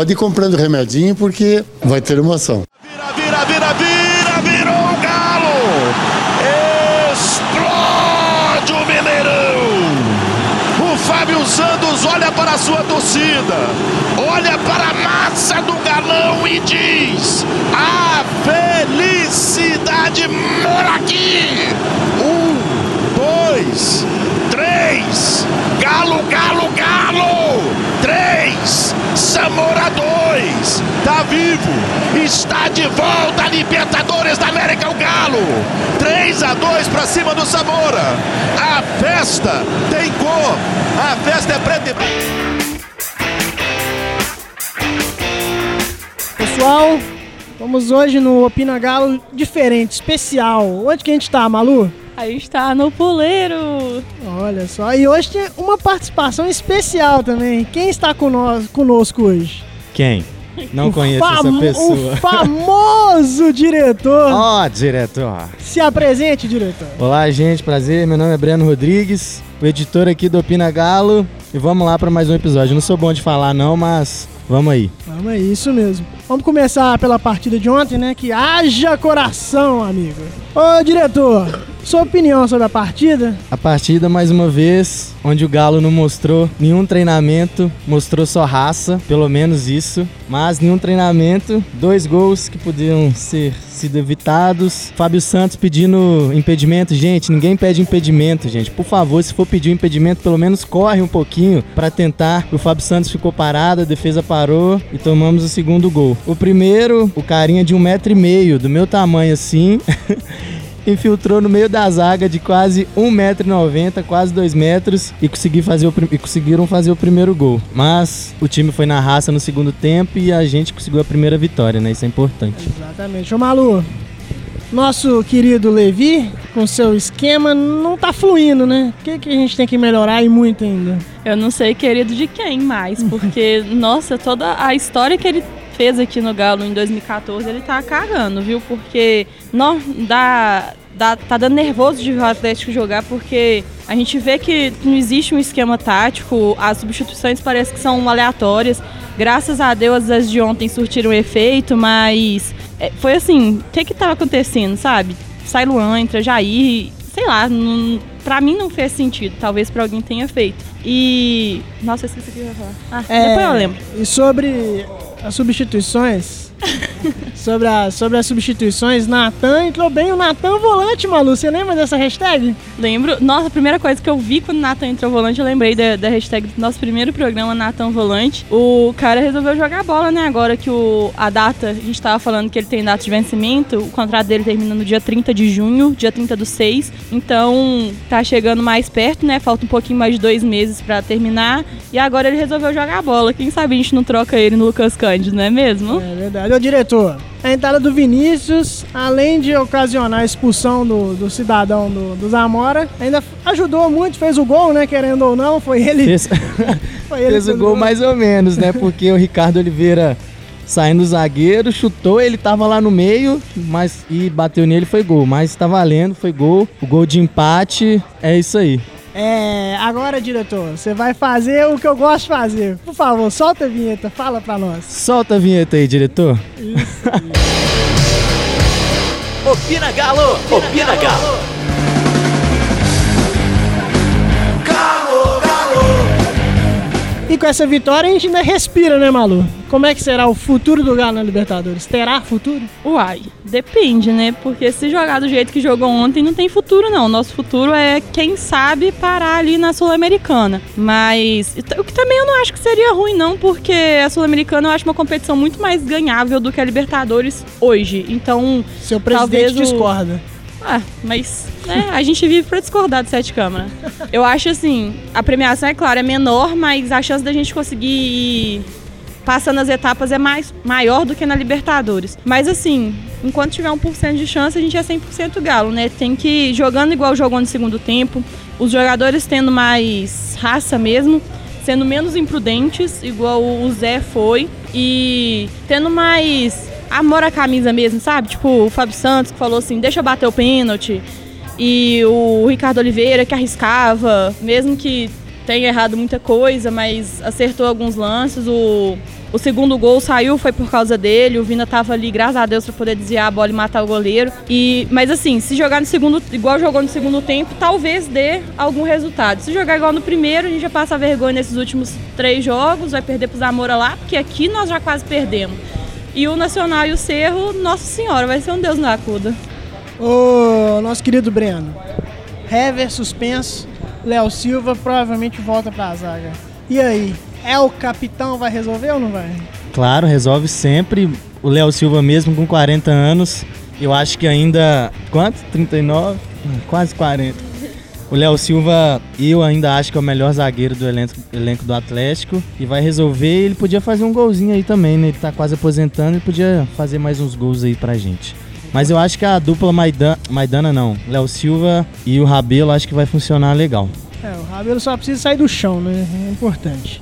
pode ir comprando remedinho porque vai ter emoção. Vira, vira, vira, vira, virou o Galo! Explode o Mineirão! O Fábio Santos olha para a sua torcida, olha para a massa do galão e diz: A felicidade mora aqui! Um, dois, três, Galo, Galo, Galo! Samora dois, tá vivo, está de volta a Libertadores da América, o Galo! 3 a 2 para cima do Samora. A festa tem cor, a festa é preta e branca. Pessoal, vamos hoje no Opina Galo diferente, especial. Onde que a gente tá, Malu? Aí está no puleiro. Olha só, e hoje tem uma participação especial também. Quem está conosco, hoje? Quem? Não O conheço essa pessoa. O famoso diretor. Ó, diretor. Se apresente, diretor. Olá, gente, prazer. Meu nome é Breno Rodrigues, o editor aqui do Opina Galo. E vamos lá para mais um episódio. Não sou bom de falar, não, mas vamos aí. Vamos aí, isso mesmo. Vamos começar pela partida de ontem, né? Que haja coração, amigo. Ô, diretor, sua opinião sobre a partida? A partida, mais uma vez, onde o Galo não mostrou nenhum treinamento, mostrou só raça, pelo menos isso. Mas nenhum treinamento, dois gols que podiam ser sido evitados. Fábio Santos pedindo impedimento. Gente, ninguém pede impedimento, gente. Por favor, se for pedir um impedimento, pelo menos corre um pouquinho para tentar. O Fábio Santos ficou parado, a defesa parou e tomamos o segundo gol. O primeiro, o carinha de um metro e meio, do meu tamanho assim. infiltrou no meio da zaga de quase 1,90m, quase 2 metros e, consegui fazer o, e conseguiram fazer o primeiro gol. Mas o time foi na raça no segundo tempo e a gente conseguiu a primeira vitória, né? Isso é importante. Exatamente. Ô, Malu, nosso querido Levi, com seu esquema, não tá fluindo, né? O que, que a gente tem que melhorar e muito ainda? Eu não sei querido de quem mais, porque, nossa, toda a história que ele fez aqui no Galo em 2014, ele tá cagando, viu? Porque não dá, dá tá dando nervoso de ver o Atlético jogar, porque a gente vê que não existe um esquema tático, as substituições parece que são aleatórias. Graças a Deus as de ontem surtiram efeito, mas é, foi assim, o que que tava acontecendo, sabe? Sai Luan, entra Jair, sei lá, não, pra mim não fez sentido, talvez pra alguém tenha feito. E. Nossa, esqueci o que eu ia falar. Ah, depois eu lembro. E sobre as substituições. sobre, a, sobre as substituições, Natan entrou bem. O Natan volante, Malu. Você lembra dessa hashtag? Lembro. Nossa, a primeira coisa que eu vi quando o Nathan entrou volante, eu lembrei da, da hashtag do nosso primeiro programa, Nathan Volante. O cara resolveu jogar bola, né? Agora que o, a data, a gente tava falando que ele tem data de vencimento, o contrato dele termina no dia 30 de junho, dia 30 do 6. Então, tá chegando mais perto, né? Falta um pouquinho mais de dois meses pra terminar. E agora ele resolveu jogar bola. Quem sabe a gente não troca ele no Lucas Cândido, não é mesmo? É verdade. Ô, diretor, a entrada do Vinícius, além de ocasionar a expulsão do, do cidadão do, do Zamora, ainda ajudou muito, fez o gol, né? Querendo ou não, foi ele. Fez, foi ele fez o gol mais ou menos, né? Porque o Ricardo Oliveira saindo do zagueiro, chutou, ele tava lá no meio, mas e bateu nele, foi gol. Mas tá valendo, foi gol. O gol de empate, é isso aí. É, agora, diretor, você vai fazer o que eu gosto de fazer. Por favor, solta a vinheta, fala pra nós. Solta a vinheta aí, diretor. Opina Galo! Opina Galo! E com essa vitória a gente ainda respira, né, Malu? Como é que será o futuro do Galo na Libertadores? Terá futuro? Uai, depende, né? Porque se jogar do jeito que jogou ontem, não tem futuro, não. Nosso futuro é, quem sabe, parar ali na Sul-Americana. Mas o que também eu não acho que seria ruim, não, porque a Sul-Americana eu acho uma competição muito mais ganhável do que a Libertadores hoje. Então, Seu presidente Talvez o- discorda. Ah, mas né, a gente vive pra discordar do Sete Câmara. Eu acho assim, a premiação é claro, é menor, mas a chance da gente conseguir ir passando as etapas é mais, maior do que na Libertadores. Mas assim, enquanto tiver 1% de chance, a gente é 100% galo, né? Tem que ir jogando igual jogou no segundo tempo, os jogadores tendo mais raça mesmo, sendo menos imprudentes, igual o Zé foi, e tendo mais amor à camisa mesmo, sabe? Tipo, o Fábio Santos que falou assim, deixa eu bater o pênalti. E o Ricardo Oliveira que arriscava, mesmo que tenha errado muita coisa, mas acertou alguns lances. O O segundo gol saiu, foi por causa dele. O Vina tava ali, graças a Deus, pra poder desviar a bola e matar o goleiro. E, mas assim, se jogar no segundo, igual jogou no segundo tempo, talvez dê algum resultado. Se jogar igual no primeiro, a gente já passa vergonha nesses últimos três jogos, vai perder pro Zamora lá, porque aqui nós já quase perdemos. E o Nacional e o Cerro, Nossa Senhora, vai ser um Deus na acuda. Ô, nosso querido Breno. Hever suspenso. Léo Silva provavelmente volta pra zaga. E aí? É o capitão, vai resolver ou não vai? Claro, resolve sempre. O Léo Silva mesmo com 40 anos, eu acho que ainda. Quanto? 39? Hum, Quase 40. O Léo Silva, eu ainda acho que é o melhor zagueiro do elenco, elenco do Atlético e vai resolver. Ele podia fazer um golzinho aí também, né? Ele tá quase aposentando e podia fazer mais uns gols aí pra gente. Mas eu acho que a dupla Maidana, Maidana não, Léo Silva e o Rabelo acho que vai funcionar legal. É, o Rabelo só precisa sair do chão, né? É importante.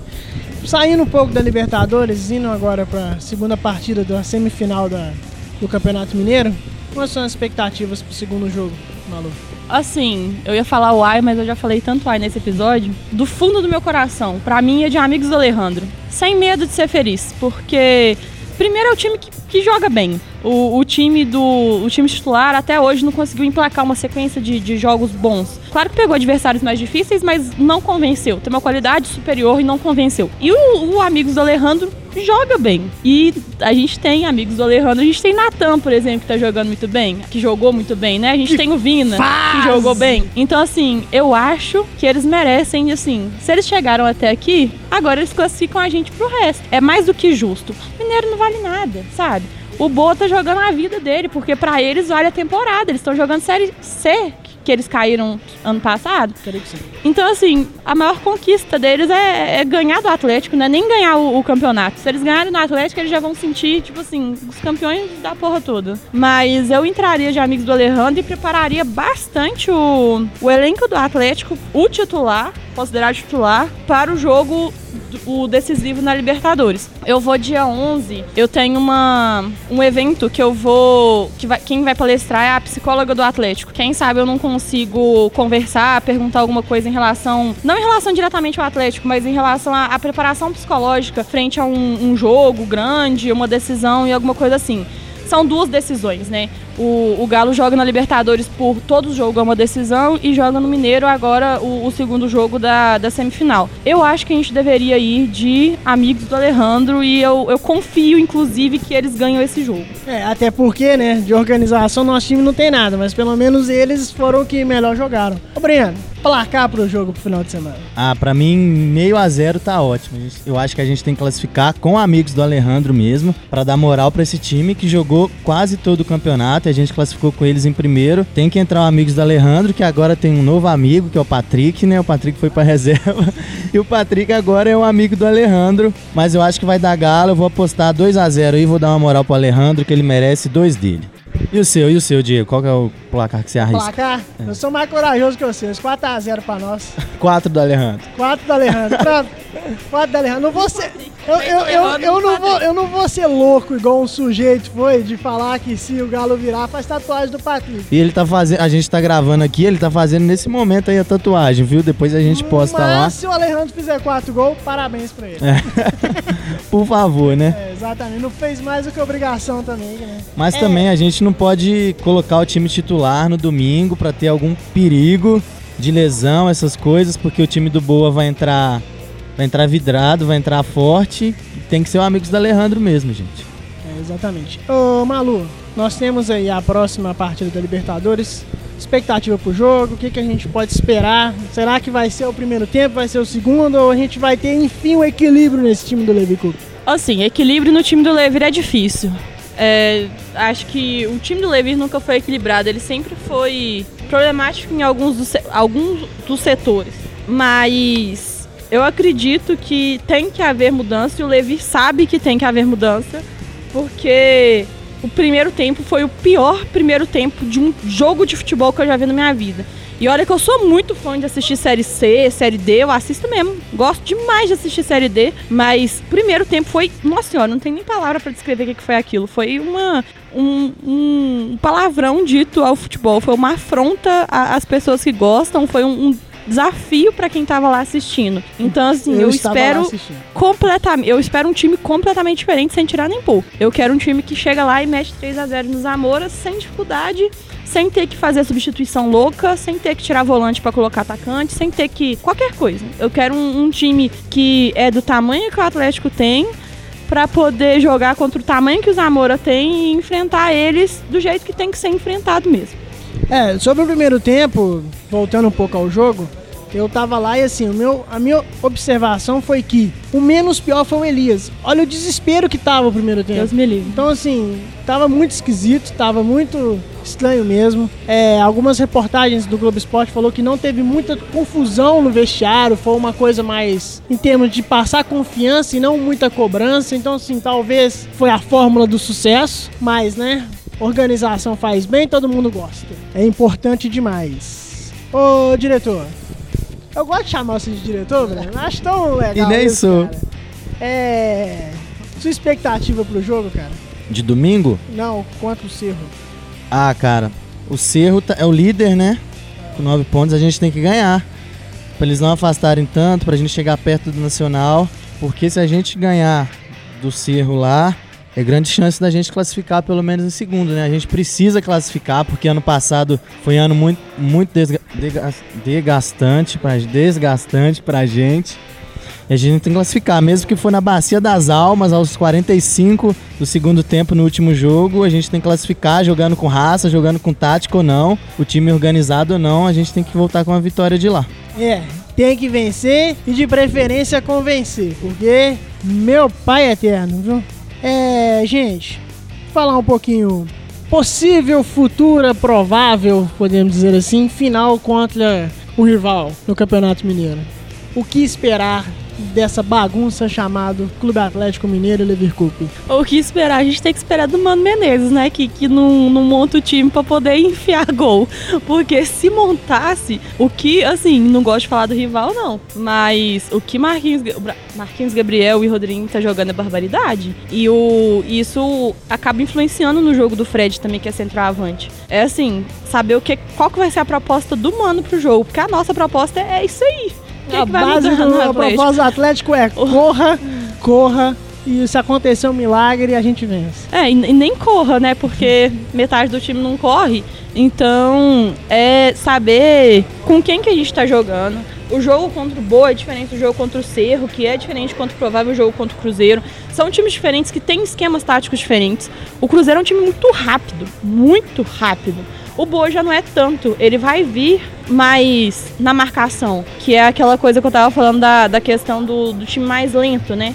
Saindo um pouco da Libertadores, indo agora para a segunda partida da semifinal da, do Campeonato Mineiro, quais são as expectativas para o segundo jogo, Malu? Assim, eu ia falar o ai, mas eu já falei tanto ai nesse episódio. Do fundo do meu coração, pra mim é de amigos do Alejandro. Sem medo de ser feliz, porque primeiro é o time que, que joga bem. O, o time do o time titular até hoje não conseguiu emplacar uma sequência de, de jogos bons. Claro que pegou adversários mais difíceis, mas não convenceu. Tem uma qualidade superior e não convenceu. E o, o Amigos do Alejandro joga bem. E a gente tem amigos do Alejandro, a gente tem Natan, por exemplo, que tá jogando muito bem, que jogou muito bem, né? A gente tem o Vina, que jogou bem. Então, assim, eu acho que eles merecem, assim, se eles chegaram até aqui, agora eles classificam a gente pro resto. É mais do que justo. Mineiro não vale nada, sabe? O Boa tá jogando a vida dele, porque pra eles vale a temporada. Eles estão jogando Série C, que eles caíram ano passado. Então, assim, a maior conquista deles é, é ganhar do Atlético, não é nem ganhar o, o campeonato. Se eles ganharem do Atlético, eles já vão sentir, tipo assim, os campeões da porra toda. Mas eu entraria de amigos do Alejandro e prepararia bastante o, o elenco do Atlético, o titular, considerado titular, para o jogo o decisivo na Libertadores. Eu vou dia 11, eu tenho uma, um evento que eu vou. Que vai, quem vai palestrar é a psicóloga do Atlético. Quem sabe eu não consigo conversar, perguntar alguma coisa em relação. Não em relação diretamente ao Atlético, mas em relação à, preparação psicológica frente a um, um jogo grande, uma decisão e alguma coisa assim. São duas decisões, né? O, o Galo joga na Libertadores por todo jogo é uma decisão e joga no Mineiro agora o, o segundo jogo da, da semifinal. Eu acho que a gente deveria ir de amigos do Alejandro e eu, eu confio, inclusive, que eles ganham esse jogo. É, até porque, né, de organização nosso time não tem nada, mas pelo menos eles foram que melhor jogaram. Ô, Briano, placar pro jogo pro final de semana. Ah, pra mim, meio a zero tá ótimo. Eu acho que a gente tem que classificar com amigos do Alejandro mesmo, pra dar moral pra esse time que jogou quase todo o campeonato e a gente classificou com eles em primeiro. Tem que entrar o amigos do Alejandro, que agora tem um novo amigo, que é o Patrick, né? O Patrick foi pra reserva. E o Patrick agora é um amigo do Alejandro. Mas eu acho que vai dar galo. Eu vou apostar 2 a 0 aí, vou dar uma moral pro Alejandro, que ele merece dois dele. E o seu, e o seu, Diego? Qual que é o placar que você arrisca? Placar, eu sou mais corajoso que vocês. 4x0 pra nós. 4 do Alejandro. 4 do Alejandro. Pronto. 4 do Alejandro. Não vou ser. Eu, eu, eu, eu, não vou, eu não vou ser louco igual um sujeito foi de falar que se o Galo virar, faz tatuagem do Patrick. E ele tá fazendo. A gente tá gravando aqui, ele tá fazendo nesse momento aí a tatuagem, viu? Depois a gente posta Mas lá. se o Alejandro fizer 4 gols, parabéns pra ele. Por favor, né? É, exatamente. Não fez mais do que obrigação também, né? Mas É. também a gente não pode colocar o time titular no domingo pra ter algum perigo de lesão, essas coisas, porque o time do Boa vai entrar vai entrar vidrado, vai entrar forte. Tem que ser o amigos do Alejandro mesmo, gente. É, exatamente. Ô, Malu, nós temos aí a próxima partida da Libertadores. Expectativa pro jogo, o que, que a gente pode esperar? Será que vai ser o primeiro tempo, vai ser o segundo, ou a gente vai ter, enfim, um equilíbrio nesse time do Levi Cup? Assim, equilíbrio no time do Levir é difícil. É, acho que o time do Levir nunca foi equilibrado. Ele sempre foi problemático em alguns se- alguns dos setores. Mas eu acredito que tem que haver mudança e o Levir sabe que tem que haver mudança. Porque o primeiro tempo foi o pior primeiro tempo de um jogo de futebol que eu já vi na minha vida. E olha que eu sou muito fã de assistir Série C, Série D, eu assisto mesmo. Gosto demais de assistir Série D, mas primeiro tempo foi. Nossa senhora, não tem nem palavra pra descrever o que foi aquilo. Foi uma. Um, um palavrão dito ao futebol. Foi uma afronta às pessoas que gostam. Foi um, um desafio pra quem tava lá assistindo. Então, assim, eu, lá espero completamente. Eu espero um time completamente diferente, sem tirar nem pôr. Eu quero um time que chega lá e mete 3 a 0 nos Amoras sem dificuldade. Sem ter que fazer substituição louca, sem ter que tirar volante pra colocar atacante, sem ter que. qualquer coisa. Eu quero um, um time que é do tamanho que o Atlético tem, pra poder jogar contra o tamanho que o Zamora tem e enfrentar eles do jeito que tem que ser enfrentado mesmo. É, sobre o primeiro tempo, voltando um pouco ao jogo, eu tava lá e assim, o meu, a minha observação foi que o menos pior foi o Elias. Olha o desespero que tava o primeiro tempo. Deus me livre. Então, assim, tava muito esquisito, tava muito estranho mesmo. É, algumas reportagens do Globo Esporte falou que não teve muita confusão no vestiário, foi uma coisa mais em termos de passar confiança e não muita cobrança. Então, assim, talvez foi a fórmula do sucesso, mas, né, organização faz bem, todo mundo gosta. É importante demais. Ô, diretor, eu gosto de chamar você de diretor, Breno. Acho tão legal. E nem isso, sou. cara. É. Sua expectativa pro jogo, cara? De domingo? Não, contra o Cerro. Ah, cara, o Cerro tá- é o líder, né? Com nove pontos a gente tem que ganhar. Pra eles não afastarem tanto, pra gente chegar perto do Nacional. Porque se a gente ganhar do Cerro lá, é grande chance da gente classificar pelo menos em segundo, né? A gente precisa classificar, porque ano passado foi ano muito, muito desgastante, pra, desgastante pra gente. E a gente tem que classificar, mesmo que for na Bacia das Almas, aos 45 do segundo tempo no último jogo, a gente tem que classificar jogando com raça, jogando com tática ou não, o time organizado ou não, a gente tem que voltar com a vitória de lá. É, tem que vencer e de preferência convencer, porque meu pai é eterno, viu? É, gente, falar um pouquinho possível, futura, provável, podemos dizer assim, final contra o rival no Campeonato Mineiro. O que esperar dessa bagunça chamado Clube Atlético Mineiro e Leverkusen? O que esperar? A gente tem que esperar do Mano Menezes, né? Que, que não, não monta o time pra poder enfiar gol. Porque se montasse, o que, assim, não gosto de falar do rival, não. Mas o que Marquinhos, Marquinhos Gabriel e Rodriguinho tá jogando é barbaridade. E o, isso acaba influenciando no jogo do Fred também, que é centroavante. É assim, saber o que, qual que vai ser a proposta do Mano pro jogo. Porque a nossa proposta é isso aí. O que, a que base do a do Atlético é corra, corra, e se acontecer um milagre, a gente vence. É, e, nem corra, né? Porque metade do time não corre. Então, é saber com quem que a gente tá jogando. O jogo contra o Boa é diferente do jogo contra o Cerro, que é diferente quanto o provável jogo contra o Cruzeiro. São times diferentes que têm esquemas táticos diferentes. O Cruzeiro é um time muito rápido, muito rápido. O Boa já não é tanto, ele vai vir mais na marcação, que é aquela coisa que eu tava falando da, da questão do, do time mais lento, né?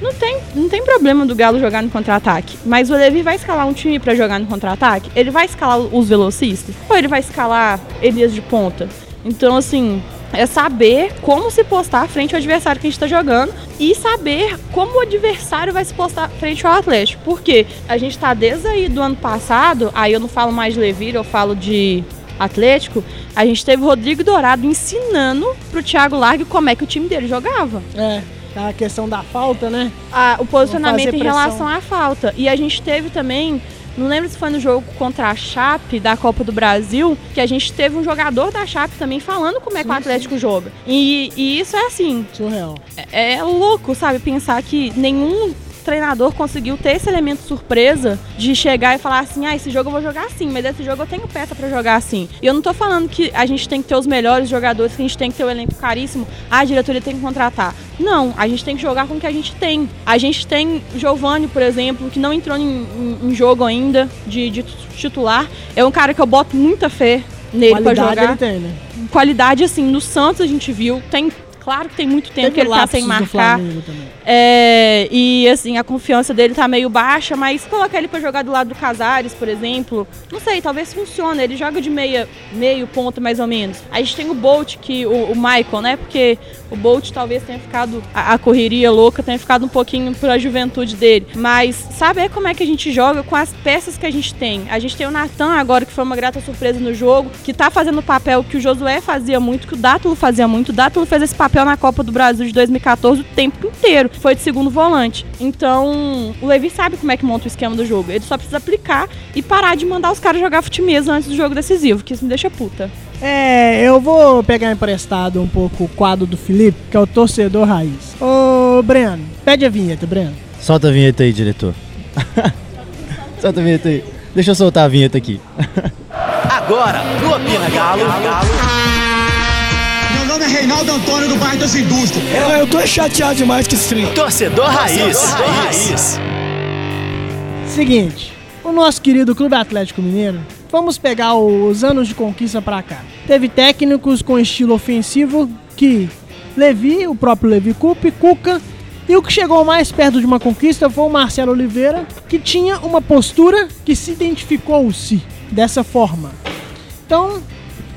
Não tem, não tem problema do Galo jogar no contra-ataque. Mas o Levi vai escalar um time pra jogar no contra-ataque? Ele vai escalar os velocistas? Ou ele vai escalar Elias de ponta? Então, assim, é saber como se postar frente ao adversário que a gente tá jogando e saber como o adversário vai se postar frente ao Atlético. Porque a gente tá desde aí do ano passado, aí eu não falo mais de Levi, eu falo de Atlético, a gente teve o Rodrigo Dourado ensinando pro Thiago Largue como é que o time dele jogava É, a questão da falta, né? a- o posicionamento em relação à falta. E a gente teve também, não lembro se foi no jogo contra a Chape da Copa do Brasil, que a gente teve um jogador da Chape também falando como é que o Atlético joga. E, e isso é assim, Surreal. é, é louco, sabe? Pensar que nenhum treinador conseguiu ter esse elemento surpresa de chegar e falar assim, ah, esse jogo eu vou jogar assim, mas esse jogo eu tenho peça pra jogar assim. E eu não tô falando que a gente tem que ter os melhores jogadores, que a gente tem que ter o elenco caríssimo, ah, a diretoria tem que contratar. Não, a gente tem que jogar com o que a gente tem. A gente tem Giovanni, por exemplo, que não entrou em, em- em jogo ainda de, de titular. É um cara que eu boto muita fé nele pra Qualidade jogar ele tem, né? qualidade, assim, no Santos a gente viu. Tem, claro que tem muito tempo Teve que ele tá sem marcar. É, e assim, a confiança dele tá meio baixa, mas colocar ele pra jogar do lado do Casares, por exemplo, não sei, talvez funcione. Ele joga de meia, meio ponto mais ou menos. A gente tem o Bolt, que o, o Michael, né? Porque o Bolt talvez tenha ficado, a, a correria louca tenha ficado um pouquinho pra juventude dele. Mas saber como é que a gente joga com as peças que a gente tem. A gente tem o Natan agora, que foi uma grata surpresa no jogo, que tá fazendo o papel que o Josué fazia muito, que o Dátulo fazia muito. O Dátulo fez esse papel papel na Copa do Brasil de 2014 o tempo inteiro. Foi de segundo volante. Então, o Levi sabe como é que monta o esquema do jogo. Ele só precisa aplicar e parar de mandar os caras jogar fute mesa antes do jogo decisivo, que isso me deixa puta. É, eu vou pegar emprestado um pouco o quadro do Felipe, que é o torcedor raiz. Ô, Breno, pede a vinheta, Breno. Solta a vinheta aí, diretor. Solta a vinheta aí. Deixa eu soltar a vinheta aqui. Agora, no Opina Galo. É Reinaldo Antônio do bairro das Indústrias. Eu, eu tô chateado demais com esse trem. Torcedor Raiz. Torcedor Raiz. Seguinte, o nosso querido Clube Atlético Mineiro, vamos pegar os anos de conquista pra cá. Teve técnicos com estilo ofensivo que Levi, o próprio Levi Coupe, Cuca, e o que chegou mais perto de uma conquista foi o Marcelo Oliveira, que tinha uma postura que se identificou-se dessa forma. Então,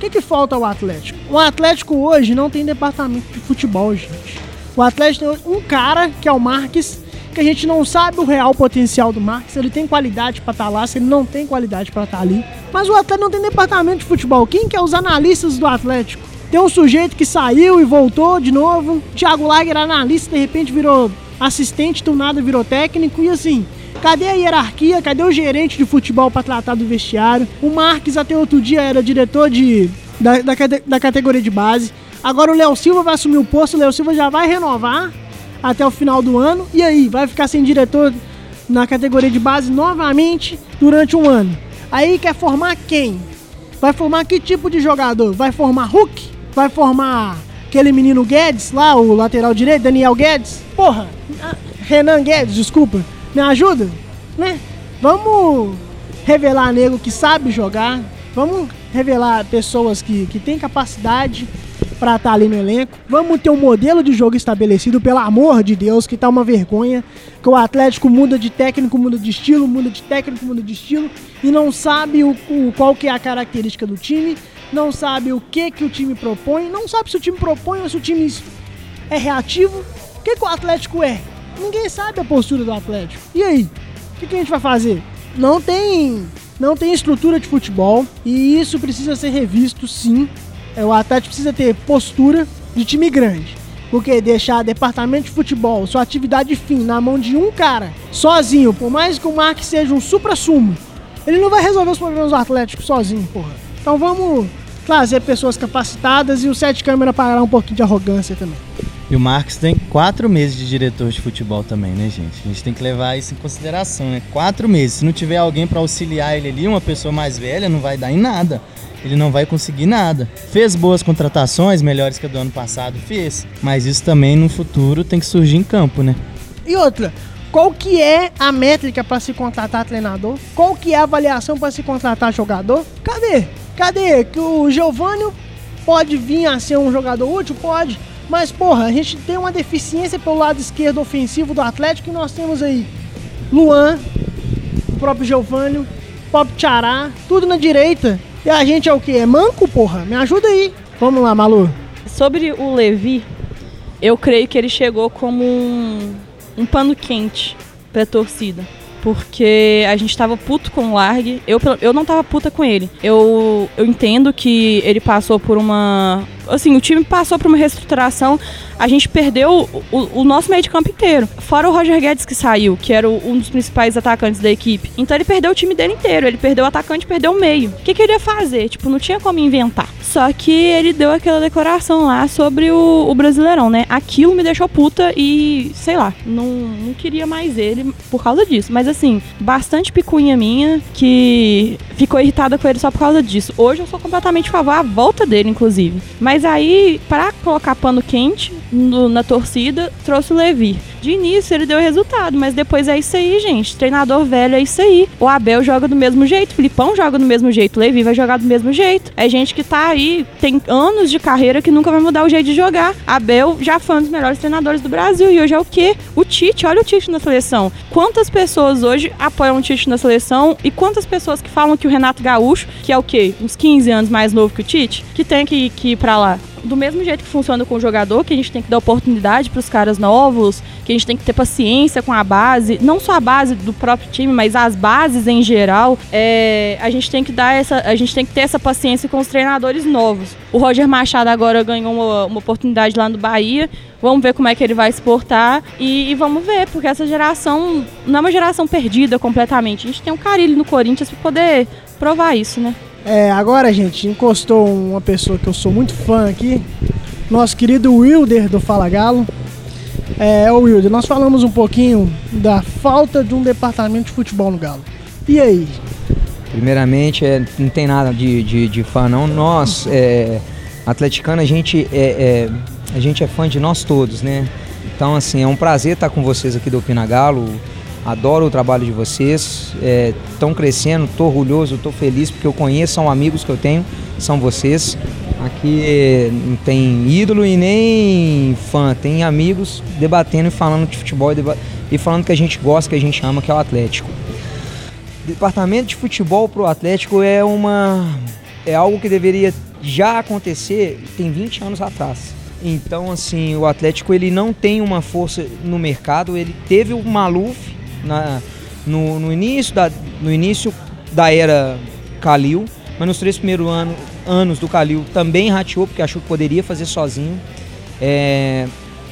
que, que falta ao Atlético? O Atlético hoje não tem departamento de futebol, gente. O Atlético tem um cara, que é o Marques, que a gente não sabe o real potencial do Marques. Ele tem qualidade pra estar lá, se ele não tem qualidade pra estar ali. Mas o Atlético não tem departamento de futebol. Quem que é os analistas do Atlético? Tem um sujeito que saiu e voltou de novo. Thiago Lager analista, de repente virou assistente, do nada virou técnico. E assim, Cadê a hierarquia? Cadê o gerente de futebol para tratar do vestiário? O Marques até outro dia era diretor de, da, da, da categoria de base. Agora o Léo Silva vai assumir o posto, o Léo Silva já vai renovar até o final do ano. E aí, vai ficar sem diretor na categoria de base novamente durante um ano. Aí quer formar quem? Vai formar que tipo de jogador? Vai formar Hulk? Vai formar aquele menino Guedes lá, o lateral direito, Daniel Guedes? Porra, Renan Guedes, desculpa. Me ajuda? Né? Vamos revelar nego que sabe jogar. Vamos revelar pessoas que, que têm capacidade pra estar ali no elenco. Vamos ter um modelo de jogo estabelecido, pelo amor de Deus, que tá uma vergonha. Que o Atlético muda de técnico, muda de estilo, muda de técnico, muda de estilo e não sabe o, o- qual que é a característica do time, não sabe o que que o time propõe, não sabe se o time propõe ou se o time é reativo. O que, que o Atlético é? Ninguém sabe a postura do Atlético. E aí? O que, que a gente vai fazer? Não tem, não tem estrutura de futebol e isso precisa ser revisto, sim. É, O Atlético precisa ter postura de time grande. Porque deixar departamento de futebol, sua atividade fim, na mão de um cara, sozinho, por mais que o Marques seja um supra-sumo, ele não vai resolver os problemas do Atlético sozinho, porra. Então vamos trazer pessoas capacitadas e o Sete Câmara parar um pouquinho de arrogância também. E o Marcos tem quatro meses de diretor de futebol também, né, gente? A gente tem que levar isso em consideração, né? Quatro meses. Se não tiver alguém pra auxiliar ele ali, uma pessoa mais velha, não vai dar em nada. Ele não vai conseguir nada. Fez boas contratações, melhores que a do ano passado, fez. Mas isso também no futuro tem que surgir em campo, né? E outra, qual que é a métrica para se contratar treinador? Qual que é a avaliação para se contratar jogador? Cadê? Cadê? Que o Giovanni pode vir a ser um jogador útil? Pode. Mas, porra, a gente tem uma deficiência pelo lado esquerdo ofensivo do Atlético e nós temos aí Luan, o próprio Giovanni, o próprio Tchará, tudo na direita. E a gente é o quê? É manco, porra? Me ajuda aí. Vamos lá, Malu. Sobre o Levi, eu creio que ele chegou como um, um pano quente pra torcida. Porque a gente tava puto com o Largue. Eu, eu não tava puta com ele. Eu, eu entendo que ele passou por uma. Assim, o time passou por uma reestruturação. A gente perdeu o, o- nosso meio de campo inteiro. Fora o Roger Guedes que saiu, que era o- um dos principais atacantes da equipe. Então ele perdeu o time dele inteiro. Ele perdeu o atacante, perdeu o meio. O que, que ele ia fazer? Tipo, não tinha como inventar. Só que ele deu aquela declaração lá sobre o, o Brasileirão, né? Aquilo me deixou puta e, sei lá, não, não queria mais ele por causa disso. Mas assim, bastante picuinha minha que ficou irritada com ele só por causa disso. Hoje eu sou completamente a favor à volta dele, inclusive. Mas aí, pra colocar pano quente no- na torcida, trouxe o Levi. De início ele deu resultado, mas depois é isso aí, gente. Treinador velho é isso aí. O Abel joga do mesmo jeito, o Filipão joga do mesmo jeito, o Levi vai jogar do mesmo jeito. É gente que tá aí, tem anos de carreira que nunca vai mudar o jeito de jogar. Abel já foi um dos melhores treinadores do Brasil e hoje é o quê? O Tite, olha o Tite na seleção. Quantas pessoas hoje apoiam o Tite na seleção e quantas pessoas que falam que o Renato Gaúcho, que é o quê? Uns 15 anos mais novo que o Tite, que tem que, que ir pra lá. Do mesmo jeito que funciona com o jogador, que a gente tem que dar oportunidade para os caras novos, que a gente tem que ter paciência com a base, não só a base do próprio time, mas as bases em geral, é, a gente tem que dar essa, a gente tem que ter essa paciência com os treinadores novos. O Roger Machado agora ganhou uma, uma oportunidade lá no Bahia, vamos ver como é que ele vai exportar e, e, vamos ver, porque essa geração não é uma geração perdida completamente. A gente tem um Carilho no Corinthians para poder provar isso, né? É, agora, gente, encostou uma pessoa que eu sou muito fã aqui, nosso querido Wilder do Fala Galo. É, o Wilder, nós falamos um pouquinho da falta de um departamento de futebol no Galo. E aí? Primeiramente, é, não tem nada de, de, de fã, não. Nós, é, atleticano, a gente é, é, a gente é fã de nós todos, né? Então, assim, é um prazer estar com vocês aqui do Opina Galo. Adoro o trabalho de vocês. Estão é, crescendo, estou orgulhoso, estou feliz porque eu conheço, são amigos que eu tenho, são vocês. Aqui é, não tem ídolo e nem fã, tem amigos debatendo e falando de futebol e, falando que a gente gosta, que a gente ama, que é o Atlético. Departamento de futebol para o Atlético é uma é algo que deveria já acontecer tem 20 anos atrás. Então, assim, o Atlético ele não tem uma força no mercado. Ele teve o Maluf na, no, no, início da, no início da era Calil, mas nos três primeiros ano, anos do Calil também rateou, porque achou que poderia fazer sozinho. É,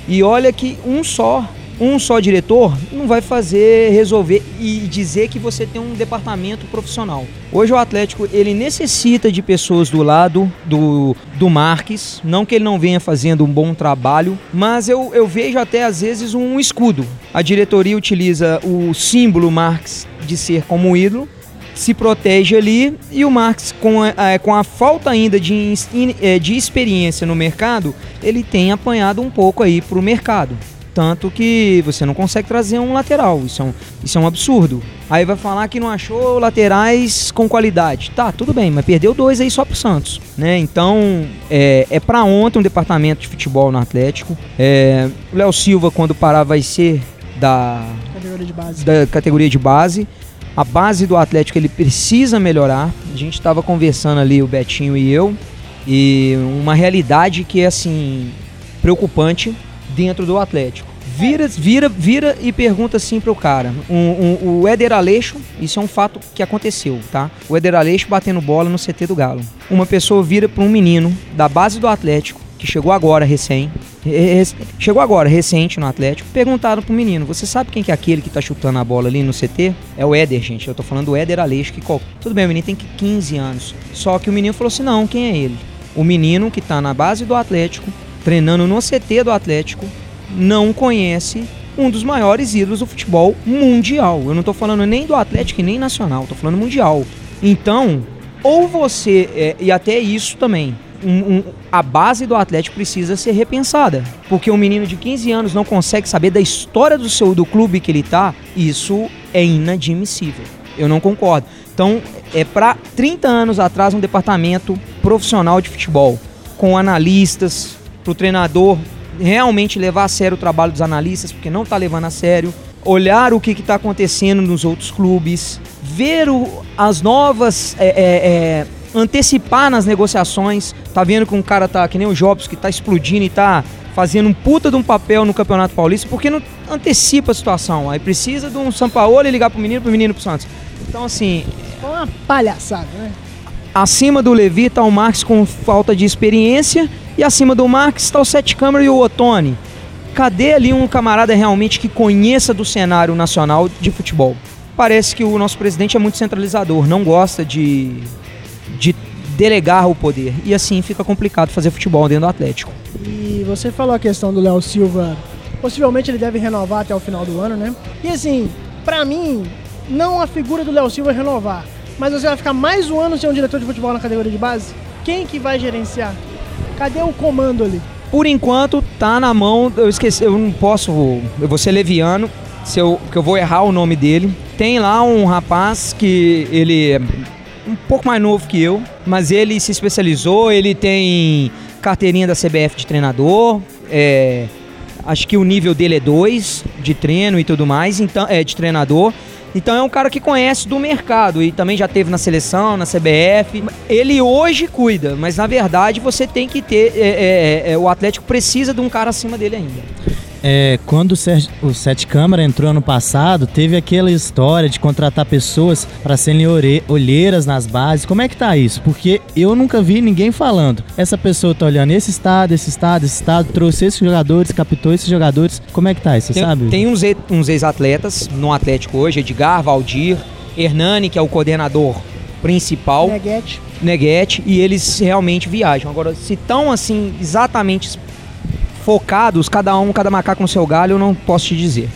e olha que um só um só diretor não vai fazer resolver e dizer que você tem um departamento profissional. Hoje o Atlético ele necessita de pessoas do lado do, do Marques, não que ele não venha fazendo um bom trabalho, mas eu, eu vejo até às vezes um escudo. A diretoria utiliza o símbolo Marques de ser como ídolo, se protege ali e o Marx, com a, com a falta ainda de, é, de experiência no mercado, ele tem apanhado um pouco aí para o mercado. Tanto que você não consegue trazer um lateral. Isso é um, isso é um absurdo. Aí vai falar que não achou laterais com qualidade. Tá, tudo bem, mas perdeu dois aí só pro Santos. Né? Então, é, é para ontem um departamento de futebol no Atlético. É, o Léo Silva, quando parar, vai ser da categoria de base. Da categoria de base. A base do Atlético ele precisa melhorar. A gente estava conversando ali, o Betinho e eu, e uma realidade que é assim preocupante dentro do Atlético. Vira, vira, vira e pergunta assim pro cara. Um, um, o Éder Aleixo, isso é um fato que aconteceu, tá? O Éder Aleixo batendo bola no CT do Galo. Uma pessoa vira para um menino da base do Atlético, que chegou agora recém, chegou agora recente no Atlético, perguntaram pro menino: "Você sabe quem que é aquele que tá chutando a bola ali no CT?" É o Éder, gente. Eu tô falando do Éder Aleixo que tudo bem, o menino tem 15 anos. Só que o menino falou assim: "Não, quem é ele?" O menino que tá na base do Atlético treinando no CT do Atlético, não conhece um dos maiores ídolos do futebol mundial. Eu não estou falando nem do Atlético nem nacional, estou falando mundial. Então, ou você, é, e até isso também, um, um, a base do Atlético precisa ser repensada. Porque um menino de 15 anos não consegue saber da história do seu do clube que ele está, isso é inadmissível. Eu não concordo. Então, é para 30 anos atrás um departamento profissional de futebol, com analistas, para o treinador realmente levar a sério o trabalho dos analistas, porque não está levando a sério, olhar o que está acontecendo nos outros clubes, ver o, as novas. É, é, é, antecipar nas negociações. Tá vendo que um cara tá, que nem o Jobs, que tá explodindo e tá fazendo um puta de um papel no Campeonato Paulista, porque não antecipa a situação. Aí precisa de um Sampaoli ligar pro menino, pro menino pro Santos. Então, assim. É uma palhaçada, né? Acima do Levi tá o Marques com falta de experiência e acima do Marques está o Sete Câmara e o Otone. Cadê ali um camarada realmente que conheça do cenário nacional de futebol? Parece que o nosso presidente é muito centralizador, não gosta de, de delegar o poder. E assim fica complicado fazer futebol dentro do Atlético. E você falou a questão do Léo Silva. Possivelmente ele deve renovar até o final do ano, né? E assim, para mim, não a figura do Léo Silva renovar, mas você vai ficar mais um ano sem um diretor de futebol na categoria de base? Quem que vai gerenciar? Cadê o comando ali? Por enquanto, tá na mão. Eu esqueci, eu não posso. Eu vou ser leviano, se eu, que eu vou errar o nome dele. Tem lá um rapaz que ele é um pouco mais novo que eu, mas ele se especializou, ele tem carteirinha da CBF de treinador. É, acho que o nível dele é 2 de treino e tudo mais, então é de treinador. Então é um cara que conhece do mercado e também já teve na seleção, na CBF. Ele hoje cuida, mas na verdade você tem que ter. é, é, é, o Atlético precisa de um cara acima dele ainda. É, quando o, Sérgio- o Sete Câmara entrou ano passado, teve aquela história de contratar pessoas para serem ore- olheiras nas bases. Como é que tá isso? Porque eu nunca vi ninguém falando. Essa pessoa tá olhando esse estado, esse estado, esse estado, trouxe esses jogadores, captou esses jogadores. Como é que tá isso, você Tem, sabe? tem uns, uns ex-atletas no Atlético hoje, Edgar, Valdir, Hernani, que é o coordenador principal, Neguete. Neguete, e eles realmente viajam. Agora, se estão assim, exatamente focados, cada um, cada macaco no seu galho, eu não posso te dizer.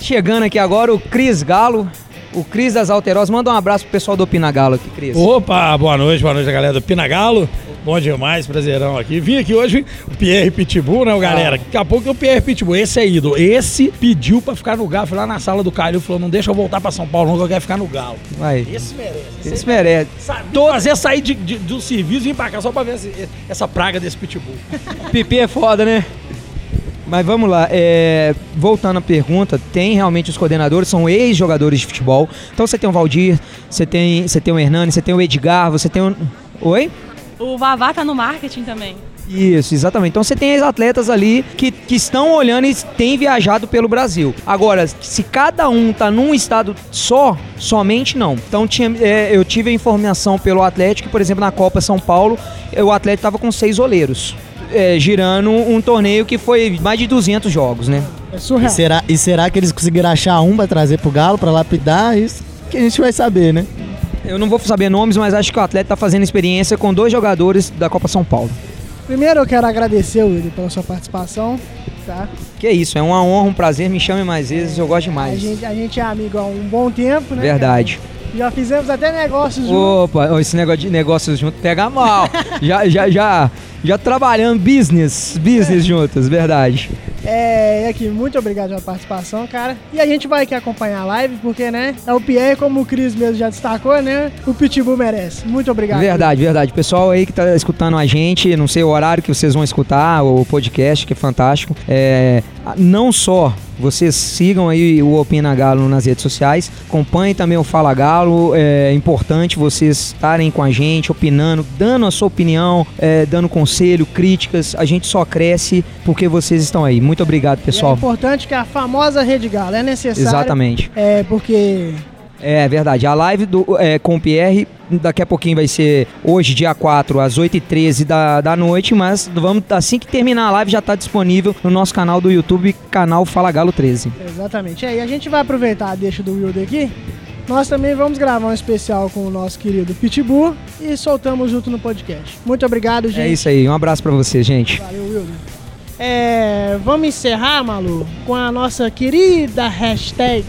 Chegando aqui agora o Cris Galo, o Cris das Alterosas. Manda um abraço pro pessoal do Opina Galo aqui, Cris. Opa, boa noite, boa noite, galera do Pinagalo. Bom demais, prazerão aqui. Vim aqui hoje o Pierre Pitbull, né, galera? Daqui a pouco é o Pierre Pitbull. Esse é ídolo. Esse pediu pra ficar no Galo. Foi lá na sala do Caio e falou: não deixa eu voltar pra São Paulo, não, que eu quero ficar no Galo. Vai. Esse merece. Esse merece. Sabe, fazer sair de, de- do serviço e vir pra cá só pra ver esse- essa praga desse Pitbull. Pipi é foda, né? Mas vamos lá, é, voltando à pergunta, tem realmente os coordenadores, são ex-jogadores de futebol. Então você tem o Valdir, você tem, você tem o Hernani, você tem o Edgar, você tem o. Oi? O Vavá tá no marketing também. Isso, exatamente. Então você tem ex-atletas ali que, que estão olhando e têm viajado pelo Brasil. Agora, se cada um tá num estado só, somente não. Então tinha, é, eu tive a informação pelo Atlético, que, por exemplo, na Copa São Paulo, é, o Atlético tava com seis goleiros. é, girando um torneio que foi mais de 200 jogos, né? É E surreal. será, e será que eles conseguiram achar um pra trazer pro Galo, pra lapidar? Isso que a gente vai saber, né? Eu não vou saber nomes, mas acho que o Atlético tá fazendo experiência com dois jogadores da Copa São Paulo. Primeiro eu quero agradecer, Willi, pela sua participação. Tá? Que isso, é uma honra, um prazer, me chame mais vezes, eu gosto A demais. gente, a gente é amigo há um bom tempo, né? Verdade. Já fizemos até negócios juntos. Opa, esse negócio de negócios juntos pega mal. já, já, já, já trabalhando business, business juntos, verdade. É, e aqui, muito obrigado pela participação, cara. E a gente vai aqui acompanhar a live, porque, né, é o Pierre, como o Cris mesmo já destacou, né, o Pitbull merece. Muito obrigado. Verdade, verdade. Pessoal aí que tá escutando a gente, não sei o horário que vocês vão escutar, o podcast, que é fantástico. É, não só vocês sigam aí o Opina Galo nas redes sociais, acompanhem também o Fala Galo. É importante vocês estarem com a gente, opinando, dando a sua opinião, é, dando conselho, críticas. A gente só cresce porque vocês estão aí. Muito obrigado, E É pessoal. importante que a famosa Rede Galo é necessária. Exatamente. É, porque É verdade. A live do, é, com o Pierre, daqui a pouquinho vai ser hoje, dia 4, às 8h13 da, da noite, mas vamos, assim que terminar a live já está disponível no nosso canal do YouTube, canal Fala Galo 13. Exatamente. É, e a gente vai aproveitar a deixa do Wilder aqui. Nós também vamos gravar um especial com o nosso querido Pitbull e soltamos junto no podcast. Muito obrigado, gente. É isso aí. Um abraço para vocês, gente. Valeu, Wilder. É, vamos encerrar, Malu, com a nossa querida hashtag.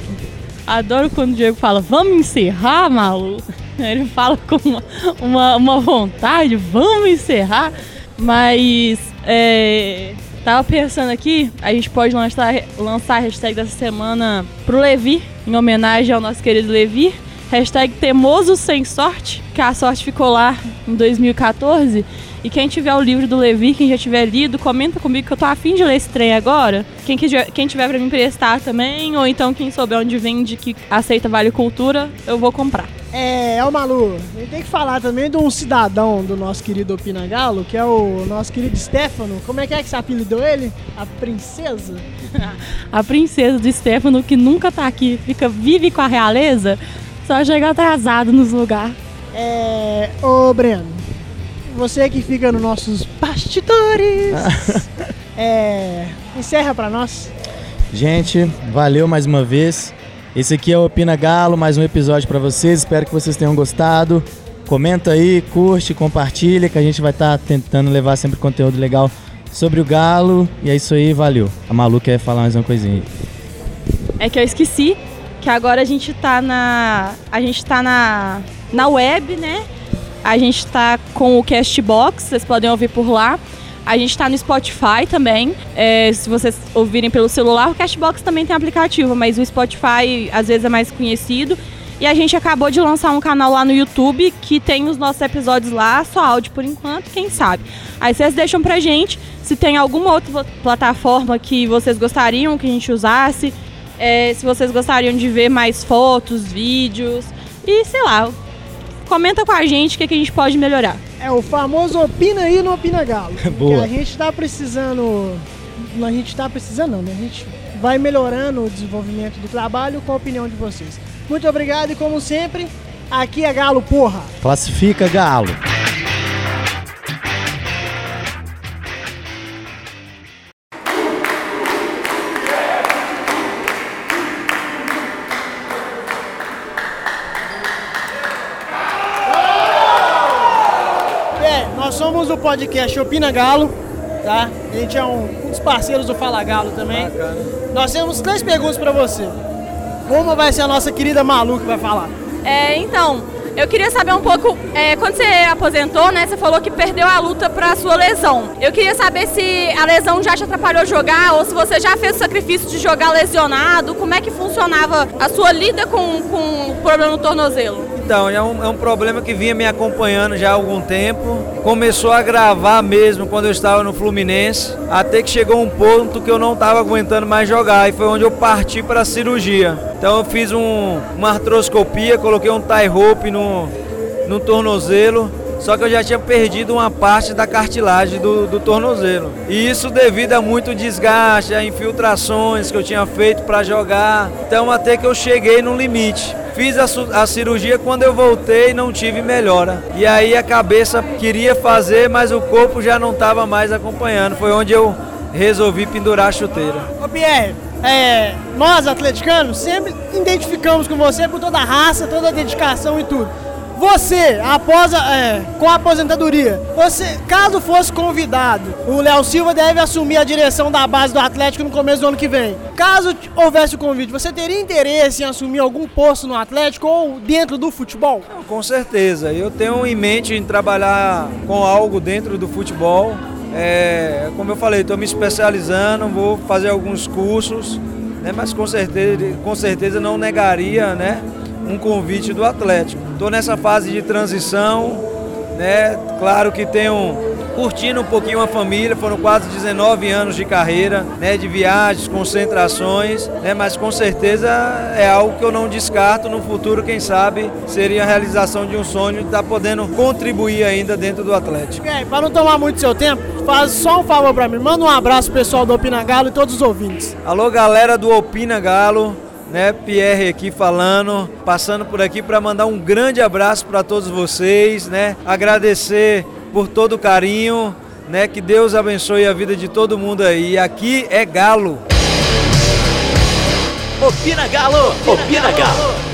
Adoro quando o Diego fala, vamos encerrar, Malu. Ele fala com uma, uma, uma vontade, vamos encerrar. Mas, é, tava pensando aqui, a gente pode lançar, lançar a hashtag dessa semana pro Levi, em homenagem ao nosso querido Levi. Hashtag temoso sem sorte, que a sorte ficou lá em 2014. E quem tiver o livro do Levi, quem já tiver lido, comenta comigo que eu tô afim de ler esse trem agora. Quem, quiser, quem tiver pra me emprestar também, ou então quem souber onde vende que aceita Vale Cultura, eu vou comprar. É, é o Malu. Gente tem que falar também de um cidadão do nosso querido Opina Galo, que é o nosso querido Stefano. Como é que é que você apelidou ele? A princesa? A princesa do Stefano, que nunca tá aqui, fica vive com a realeza, só chega atrasado nos lugares. É. Ô, Breno. Você que fica nos nossos bastidores. é. Encerra pra nós. Gente, valeu mais uma vez. Esse aqui é o Opina Galo, mais um episódio pra vocês. Espero que vocês tenham gostado. Comenta aí, curte, compartilha, que a gente vai estar tentando levar sempre conteúdo legal sobre o Galo. E é isso aí, valeu. A Malu quer falar mais uma coisinha aí. É que eu esqueci que agora a gente tá na. A gente tá na, na web, né? A gente tá com o Castbox, vocês podem ouvir por lá. A gente tá no Spotify também. É, se vocês ouvirem pelo celular, o Castbox também tem aplicativo, mas o Spotify às vezes é mais conhecido. E a gente acabou de lançar um canal lá no YouTube que tem os nossos episódios lá, só áudio por enquanto, quem sabe. Aí vocês deixam pra gente se tem alguma outra plataforma que vocês gostariam que a gente usasse. é, se vocês gostariam de ver mais fotos, vídeos e sei lá, comenta com a gente o que, que a gente pode melhorar. É o famoso opina aí no Opina Galo. Boa. Que a gente tá precisando. A gente tá precisando, não, né? A gente vai melhorando o desenvolvimento do trabalho com a opinião de vocês. Muito obrigado e como sempre, aqui é Galo, porra! Classifica Galo. Podcast Opina Galo, tá? A gente é um, um dos parceiros do Fala Galo também. Nós temos três perguntas pra você. Uma vai ser a nossa querida Malu que vai falar. É, então, eu queria saber um pouco, é, quando você aposentou, né, você falou que perdeu a luta pra sua lesão. Eu queria saber se a lesão já te atrapalhou jogar ou se você já fez o sacrifício de jogar lesionado, como é que funcionava a sua lida com, com o problema no tornozelo? Então, é um, é um problema que vinha me acompanhando já há algum tempo. Começou a agravar mesmo quando eu estava no Fluminense, até que chegou um ponto que eu não estava aguentando mais jogar e foi onde eu parti para a cirurgia. Então eu fiz um, uma artroscopia, coloquei um tie rope no, no tornozelo, só que eu já tinha perdido uma parte da cartilagem do, do tornozelo. E isso devido a muito desgaste, a infiltrações que eu tinha feito para jogar. Então até que eu cheguei no limite. Fiz a, a cirurgia quando eu voltei não tive melhora. E aí a cabeça queria fazer, mas o corpo já não estava mais acompanhando. Foi onde eu resolvi pendurar a chuteira. Ô Pierre, é, nós atleticanos sempre identificamos com você por toda a raça, toda a dedicação e tudo. Você, após a- é, com a aposentadoria, você, caso fosse convidado, o Léo Silva deve assumir a direção da base do Atlético no começo do ano que vem. Caso houvesse o convite, você teria interesse em assumir algum posto no Atlético ou dentro do futebol? Com certeza. Eu tenho em mente em trabalhar com algo dentro do futebol. É, como eu falei, estou me especializando, vou fazer alguns cursos, né, mas com certeza, com certeza não negaria né, um convite do Atlético. Estou nessa fase de transição, né, claro que tenho curtindo um pouquinho a família, foram quase 19 anos de carreira, né, de viagens, concentrações, né, mas com certeza é algo que eu não descarto no futuro, quem sabe, seria a realização de um sonho de estar podendo contribuir ainda dentro do Atlético. Pierre, para não tomar muito seu tempo, faz só um favor para mim, manda um abraço pro pessoal do Opina Galo e todos os ouvintes. Alô galera do Opina Galo, né, Pierre aqui falando, passando por aqui para mandar um grande abraço para todos vocês, né, agradecer por todo o carinho, né, que Deus abençoe a vida de todo mundo aí. Aqui é Galo. Opina Galo! Opina Galo!